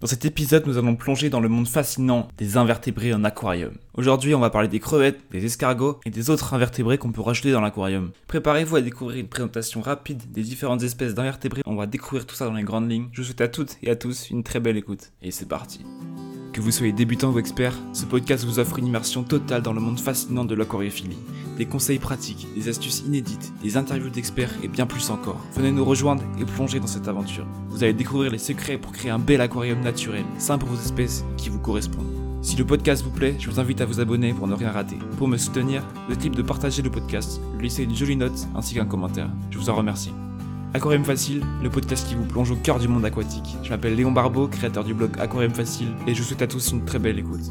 Dans cet épisode, nous allons plonger dans le monde fascinant des invertébrés en aquarium. Aujourd'hui, on va parler des crevettes, des escargots et des autres invertébrés qu'on peut rajouter dans l'aquarium. Préparez-vous à découvrir une présentation rapide des différentes espèces d'invertébrés. On va découvrir tout ça dans les grandes lignes. Je vous souhaite à toutes et à tous une très belle écoute. Et c'est parti. Que vous soyez débutant ou expert, ce podcast vous offre une immersion totale dans le monde fascinant de l'aquariophilie. Des conseils pratiques, des astuces inédites, des interviews d'experts et bien plus encore. Venez nous rejoindre et plonger dans cette aventure. Vous allez découvrir les secrets pour créer un bel aquarium naturel, sain pour vos espèces qui vous correspondent. Si le podcast vous plaît, je vous invite à vous abonner pour ne rien rater. Pour me soutenir, le type de partager le podcast, lui laisser une jolie note ainsi qu'un commentaire. Je vous en remercie. Aquarium Facile, le podcast qui vous plonge au cœur du monde aquatique. Je m'appelle Léon Barbeau, créateur du blog Aquarium Facile, et je vous souhaite à tous une très belle écoute.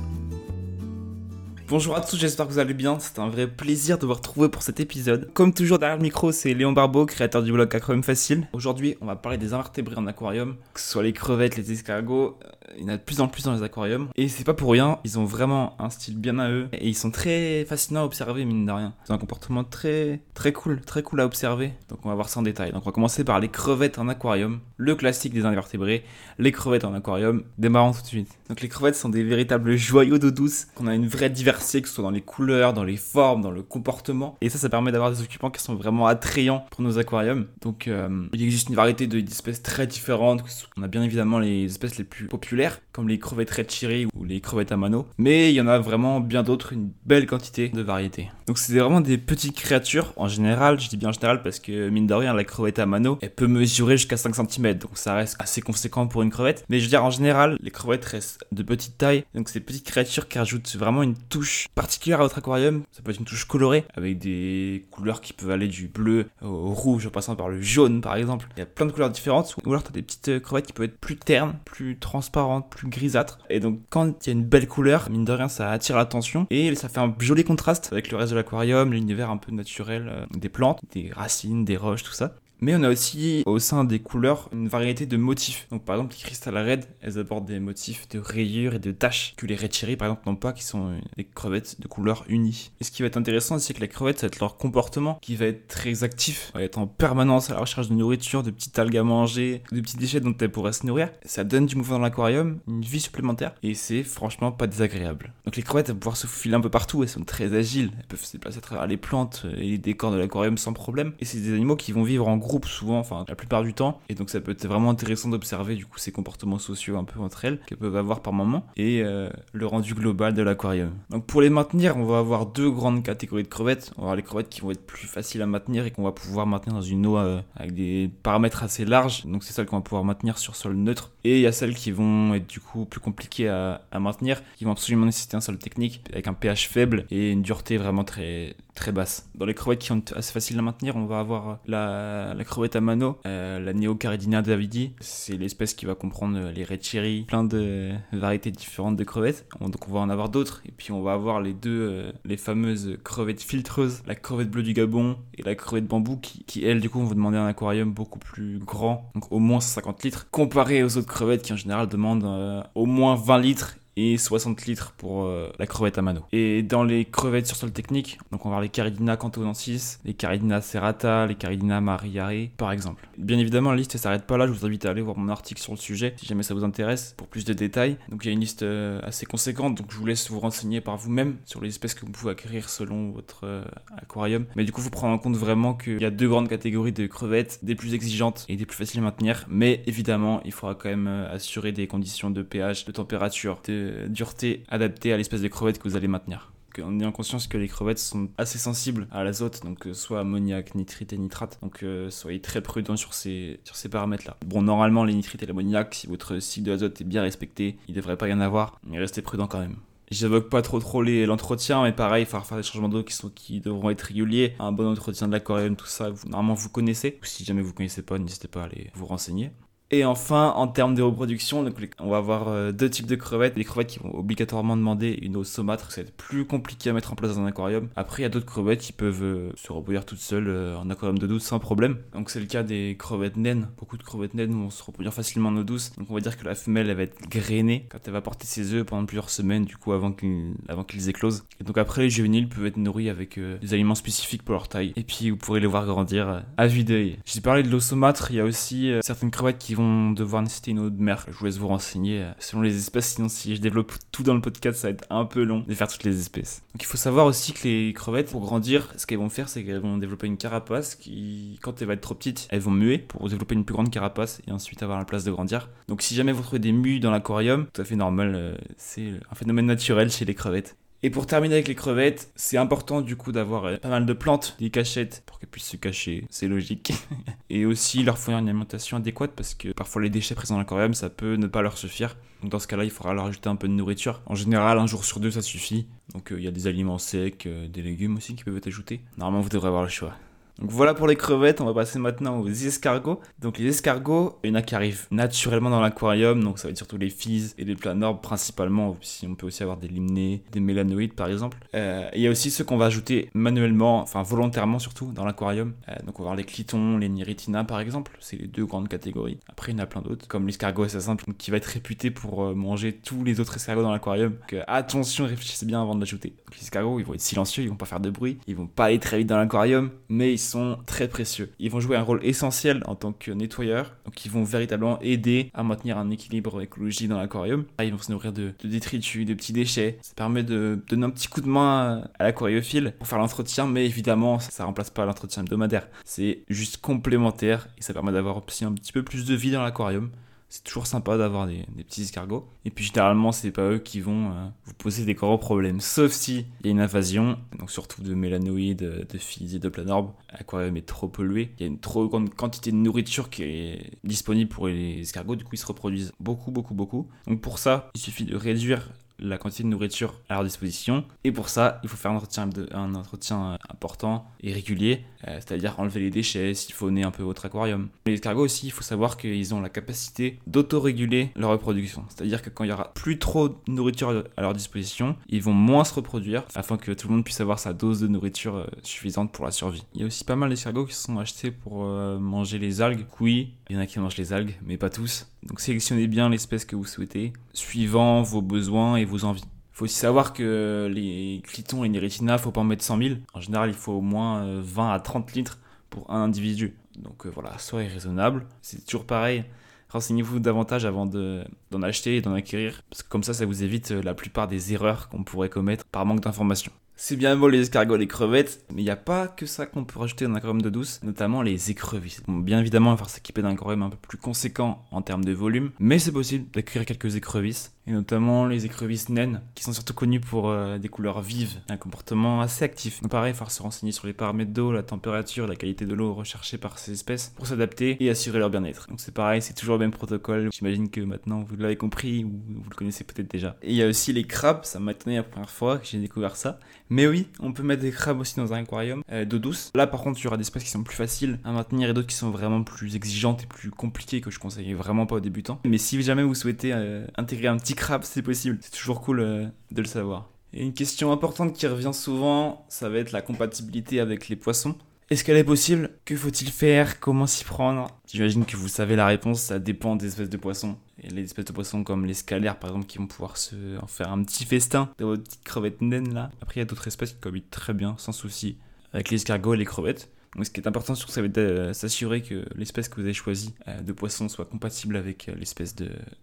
Bonjour à tous, j'espère que vous allez bien. C'est un vrai plaisir de vous retrouver pour cet épisode. Comme toujours derrière le micro, c'est Léon Barbeau, créateur du blog Aquarium Facile. Aujourd'hui, on va parler des invertébrés en aquarium, que ce soit les crevettes, les escargots. Il y en a de plus en plus dans les aquariums. Et c'est pas pour rien, ils ont vraiment un style bien à eux. Et ils sont très fascinants à observer, mine de rien. Ont un comportement très, très cool, très cool à observer. Donc on va voir ça en détail. Donc on va commencer par les crevettes en aquarium. Le classique des invertébrés, les crevettes en aquarium. Démarrons tout de suite. Donc les crevettes sont des véritables joyaux d'eau douce. On a une vraie diversité, que ce soit dans les couleurs, dans les formes, dans le comportement. Et ça, ça permet d'avoir des occupants qui sont vraiment attrayants pour nos aquariums. Donc euh, il existe une variété de- d'espèces très différentes. On a bien évidemment les espèces les plus populaires, scolaire comme les crevettes red cherry ou les crevettes à mano. Mais il y en a vraiment bien d'autres, une belle quantité de variétés. Donc c'est vraiment des petites créatures. En général, je dis bien en général parce que mine de rien, la crevette à mano, elle peut mesurer jusqu'à 5 cm. Donc ça reste assez conséquent pour une crevette. Mais je veux dire, en général, les crevettes restent de petite taille. Donc des petites créatures qui rajoutent vraiment une touche particulière à votre aquarium. Ça peut être une touche colorée avec des couleurs qui peuvent aller du bleu au rouge en passant par le jaune par exemple. Il y a plein de couleurs différentes. Ou alors tu as des petites crevettes qui peuvent être plus ternes, plus transparentes, plus grisâtres. Et donc quand il y a une belle couleur, mine de rien, ça attire l'attention et ça fait un joli contraste avec le reste de l'aquarium, l'univers un peu naturel euh, des plantes, des racines, des roches, tout ça. Mais on a aussi au sein des couleurs une variété de motifs. Donc par exemple les Crystal Red, elles apportent des motifs de rayures et de taches que les Red Cherry par exemple n'ont pas, qui sont euh, des crevettes de couleur unie. Et ce qui va être intéressant, c'est que les crevettes, ça va être leur comportement qui va être très actif, va être en permanence à la recherche de nourriture, de petites algues à manger, de petits déchets dont elles pourraient se nourrir. Ça donne du mouvement dans l'aquarium, une vie supplémentaire, et c'est franchement pas désagréable. Donc les crevettes, vont pouvoir se faufiler un peu partout, elles sont très agiles, elles peuvent se déplacer à travers les plantes et les décors de l'aquarium sans problème. Et c'est des animaux qui vont vivre en groupe souvent, enfin la plupart du temps, et donc ça peut être vraiment intéressant d'observer du coup ces comportements sociaux un peu entre elles qu'elles peuvent avoir par moment et euh, le rendu global de l'aquarium. Donc pour les maintenir, on va avoir deux grandes catégories de crevettes. On va avoir les crevettes qui vont être plus faciles à maintenir et qu'on va pouvoir maintenir dans une eau euh, avec des paramètres assez larges. Donc c'est celles qu'on va pouvoir maintenir sur sol neutre. Et il y a celles qui vont être du coup plus compliquées à, à maintenir, qui vont absolument nécessiter un sol technique avec un pH faible et une dureté vraiment très très basse. Dans les crevettes qui sont assez faciles à maintenir, on va avoir la, crevette à mano, euh, la Neocaridina davidi. C'est l'espèce qui va comprendre les red cherry, plein de variétés différentes de crevettes. On- Donc on va en avoir d'autres. Et puis on va avoir les deux, euh, les fameuses crevettes filtreuses, la crevette bleue du Gabon et la crevette bambou qui, qui elles du coup vont vous demander un aquarium beaucoup plus grand, donc au moins 150 litres, comparé aux autres crevettes qui en général demandent euh, au moins 20 litres et 60 litres pour euh, la crevette à mano. Et dans les crevettes sur sol technique, donc on va avoir les Caridina cantonensis, les Caridina serrata, les Caridina mariare, par exemple. Bien évidemment, la liste ne s'arrête pas là, je vous invite à aller voir mon article sur le sujet, si jamais ça vous intéresse, pour plus de détails. Donc il y a une liste euh, assez conséquente, donc je vous laisse vous renseigner par vous-même sur les espèces que vous pouvez acquérir selon votre euh, aquarium. Mais du coup, faut prendre en compte vraiment qu'il y a deux grandes catégories de crevettes, des plus exigeantes et des plus faciles à maintenir. Mais évidemment, il faudra quand même assurer des conditions de pH, de température, de dureté adaptées à l'espèce de crevette que vous allez maintenir. En ayant conscience que les crevettes sont assez sensibles à l'azote, donc euh, soit ammoniac, nitrite et nitrate. Donc euh, soyez très prudents sur ces, sur ces paramètres-là. Bon, normalement, les nitrites et l'ammoniac, si votre cycle de est bien respecté, il devrait pas y en avoir, mais restez prudents quand même. J'évoque pas trop trop l'entretien, mais pareil, il faudra faire des changements d'eau qui, qui devront être réguliers, un bon entretien de l'aquarium, tout ça, vous, normalement vous connaissez. Ou si jamais vous connaissez pas, n'hésitez pas à aller vous renseigner. Et enfin, en termes de reproduction, donc les- on va avoir euh, deux types de crevettes. Des crevettes qui vont obligatoirement demander une eau saumâtre, ça va être plus compliqué à mettre en place dans un aquarium. Après, il y a d'autres crevettes qui peuvent euh, se reproduire toutes seules euh, en aquarium d'eau douce sans problème. Donc c'est le cas des crevettes naines. Beaucoup de crevettes naines vont se reproduire facilement en eau douce. Donc on va dire que la femelle, elle va être grainée quand elle va porter ses œufs pendant plusieurs semaines, du coup, avant qu'ils avant qu'ils éclosent. Et donc après, les juvéniles peuvent être nourris avec des aliments spécifiques pour leur taille. Et puis vous pourrez les voir grandir à vue d'œil. J'ai parlé de l'eau saumâtre, il y a aussi certaines crevettes qui vont devoir nécessiter une eau de mer. Je vous laisse vous renseigner euh, selon les espèces, sinon si je développe tout dans le podcast, ça va être un peu long de faire toutes les espèces. Donc il faut savoir aussi que les crevettes, pour grandir, ce qu'elles vont faire, c'est qu'elles vont développer une carapace qui, quand elle va être trop petite, elles vont muer pour développer une plus grande carapace et ensuite avoir la place de grandir. Donc si jamais vous trouvez des mues dans l'aquarium, tout à fait normal, euh, c'est un phénomène naturel chez les crevettes. Et pour terminer avec les crevettes, c'est important du coup d'avoir euh, pas mal de plantes, des cachettes pour qu'elles puissent se cacher, c'est logique. et aussi leur fournir une alimentation adéquate parce que parfois les déchets présents dans l'aquarium ça peut ne pas leur suffire. Donc dans ce cas-là, il faudra leur ajouter un peu de nourriture. En général, un jour sur deux ça suffit. Donc euh, il y a des aliments secs, euh, des légumes aussi qui peuvent être ajoutés. Normalement, vous devrez avoir le choix. Donc voilà pour les crevettes, on va passer maintenant aux escargots. Donc les escargots, il y en a qui arrivent naturellement dans l'aquarium, donc ça va être surtout les physes et les planorbes principalement, si on peut aussi avoir des limnés, des mélanoïdes par exemple. Euh, il y a aussi ceux qu'on va ajouter manuellement, enfin volontairement surtout, dans l'aquarium. Euh, donc on va avoir les clitons, les niritina par exemple, c'est les deux grandes catégories. Après il y en a plein d'autres, comme l'escargot simple, qui va être réputé pour euh, manger tous les autres escargots dans l'aquarium. Donc attention, réfléchissez bien avant de l'ajouter. Les escargots, ils vont être silencieux, ils vont pas faire de bruit, ils vont pas aller très vite dans l'aquarium, mais ils sont très précieux. Ils vont jouer un rôle essentiel en tant que nettoyeurs, donc ils vont véritablement aider à maintenir un équilibre écologique dans l'aquarium. Ils vont se nourrir de, détritus, de petits déchets. Ça permet de donner un petit coup de main à l'aquariophile pour faire l'entretien, mais évidemment, ça, remplace pas l'entretien hebdomadaire. C'est juste complémentaire et ça permet d'avoir aussi un petit peu plus de vie dans l'aquarium c'est toujours sympa d'avoir des, petits escargots. Et puis généralement, c'est pas eux qui vont euh, vous poser des gros problèmes, sauf si il y a une invasion, donc surtout de mélanoïdes, de physies, de planorbes. L'aquarium est trop pollué. Il y a une trop grande quantité de nourriture qui est disponible pour les escargots, du coup ils se reproduisent beaucoup, beaucoup, beaucoup. Donc pour ça, il suffit de réduire la quantité de nourriture à leur disposition. Et pour ça, il faut faire un entretien, un entretien euh, important et régulier, euh, c'est-à-dire enlever les déchets, siphonner un peu votre aquarium. Les escargots aussi, il faut savoir qu'ils ont la capacité d'autoréguler leur reproduction. C'est-à-dire que quand il y aura plus trop de nourriture à leur disposition, ils vont moins se reproduire afin que tout le monde puisse avoir sa dose de nourriture euh, suffisante pour la survie. Il y a aussi pas mal d'escargots qui sont achetés pour manger les algues. Oui, il y en a qui mangent les algues, mais pas tous. Donc sélectionnez bien l'espèce que vous souhaitez, suivant vos besoins et vos envies. Il faut aussi savoir que les clitons et les rétinas, faut pas en mettre 100 000. En général, il faut au moins 20 euh, à 30 litres pour un individu. Donc euh, voilà, soyez raisonnable. C'est toujours pareil. Renseignez-vous davantage avant d'en acheter et d'en acquérir, parce que comme ça, ça vous évite euh, la plupart des erreurs qu'on pourrait commettre par manque d'informations. C'est bien beau les escargots, les crevettes, mais il n'y a pas que ça qu'on peut rajouter dans un aquarium de douce, notamment les écrevisses. bien évidemment, il va falloir s'équiper d'un aquarium un peu plus conséquent en termes de volume, mais c'est possible d'acquérir quelques écrevisses et notamment les écrevisses naines, qui sont surtout connues pour euh, des couleurs vives, un comportement assez actif. Donc pareil, il faut se renseigner sur les paramètres d'eau, la température, la qualité de l'eau recherchée par ces espèces pour s'adapter et assurer leur bien-être. Donc c'est pareil, c'est toujours le même protocole. J'imagine que maintenant vous l'avez compris ou vous le connaissez peut-être déjà. Et il y a aussi les crabes, ça m'a étonné la première fois que j'ai découvert ça. Mais oui, on peut mettre des crabes aussi dans un aquarium euh, d'eau douce. Là par contre, il y aura des espèces qui sont plus faciles à maintenir et d'autres qui sont vraiment plus exigeantes et plus compliquées que je conseille vraiment pas aux débutants. Mais si jamais vous souhaitez euh, intégrer un petit crabe, c'est possible. C'est toujours cool euh, de le savoir. Et une question importante qui revient souvent, ça va être la compatibilité avec les poissons. Est-ce qu'elle est possible? Que faut-il faire? Comment s'y prendre? J'imagine que vous savez la réponse, ça dépend des espèces de poissons. Et les espèces de poissons comme les scalaires par exemple qui vont pouvoir se en faire un petit festin de votre petite crevette naine là. Après il y a d'autres espèces qui cohabitent très bien, sans souci, avec les escargots et les crevettes. Ce qui est important, surtout, ça va de s'assurer que l'espèce que vous avez choisie euh, de poisson soit compatible avec euh, l'espèce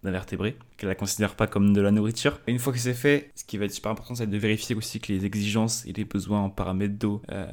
d'invertébré, qu'elle la considère pas comme de la nourriture. Et une fois que c'est fait, ce qui va être super important, c'est de vérifier aussi que les exigences et les besoins en paramètres d'eau, euh,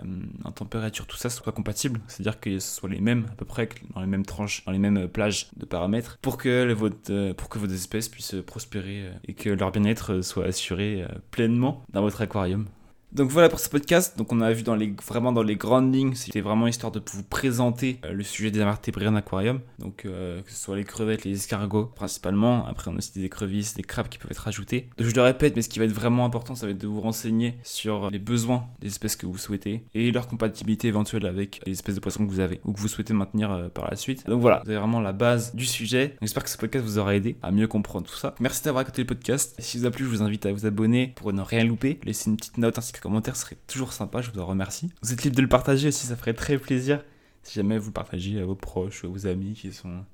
en température, tout ça soit compatible. C'est-à-dire que ce soit les mêmes, à peu près, dans les mêmes tranches, dans les mêmes plages de paramètres, pour que, votre, pour que vos espèces puissent prospérer et que leur bien-être soit assuré pleinement dans votre aquarium. Donc voilà pour ce podcast. Donc on a vu dans les, vraiment dans les grandes lignes, c'était vraiment histoire de vous présenter euh, le sujet des invertébrés en aquarium. Donc euh, que ce soit les crevettes, les escargots principalement. Après on a aussi des écrevisses, des crabes qui peuvent être ajoutés. Donc je le répète, mais ce qui va être vraiment important, ça va être de vous renseigner sur les besoins des espèces que vous souhaitez et leur compatibilité éventuelle avec les espèces de poissons que vous avez ou que vous souhaitez maintenir euh, par la suite. Donc voilà, avez vraiment la base du sujet. J'espère que ce podcast vous aura aidé à mieux comprendre tout ça. Merci d'avoir écouté le podcast. Si vous a plu, je vous invite à vous abonner pour ne rien louper. Laissez une petite note ainsi que commentaire serait toujours sympa, je vous en remercie. Vous êtes libre de le partager aussi, ça ferait très plaisir si jamais vous partagez à vos proches ou à vos amis qui sont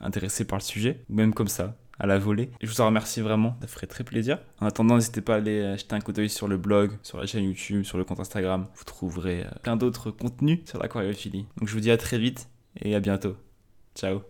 intéressés par le sujet, ou même comme ça, à la volée. Je vous en remercie vraiment, ça ferait très plaisir. En attendant, n'hésitez pas à aller jeter un coup d'œil sur le blog, sur la chaîne YouTube, sur le compte Instagram. Vous trouverez euh, plein d'autres contenus sur l'aquariophilie. Donc je vous dis à très vite et à bientôt. Ciao